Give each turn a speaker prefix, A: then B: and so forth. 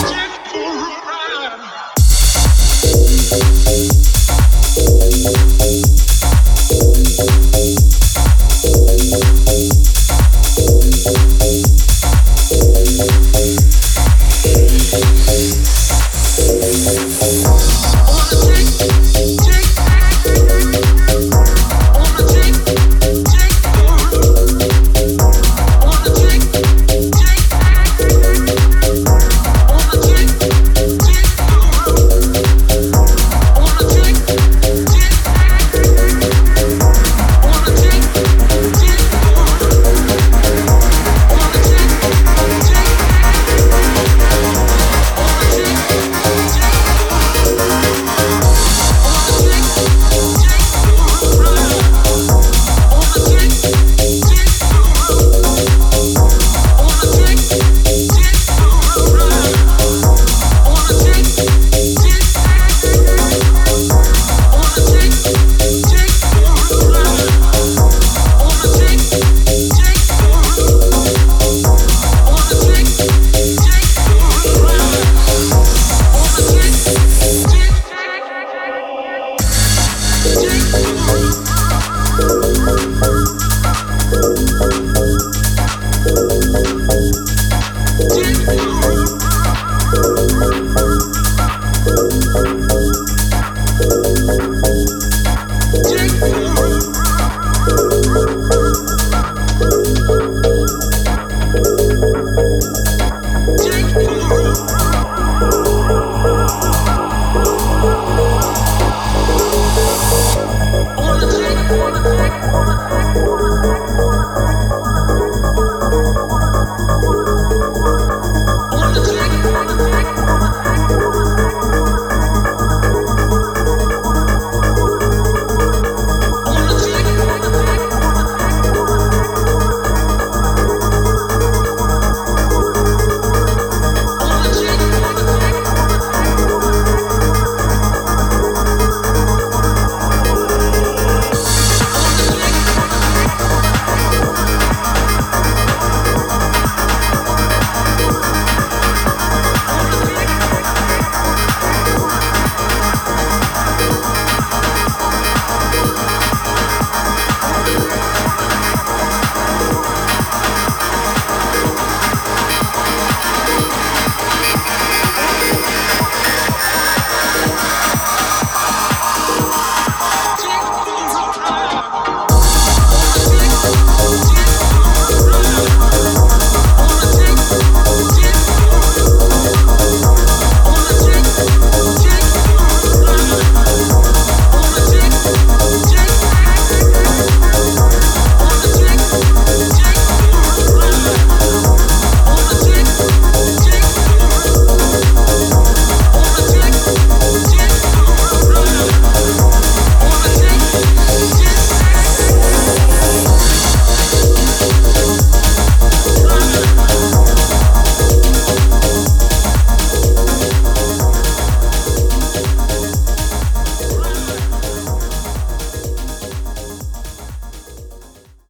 A: Just for a ride.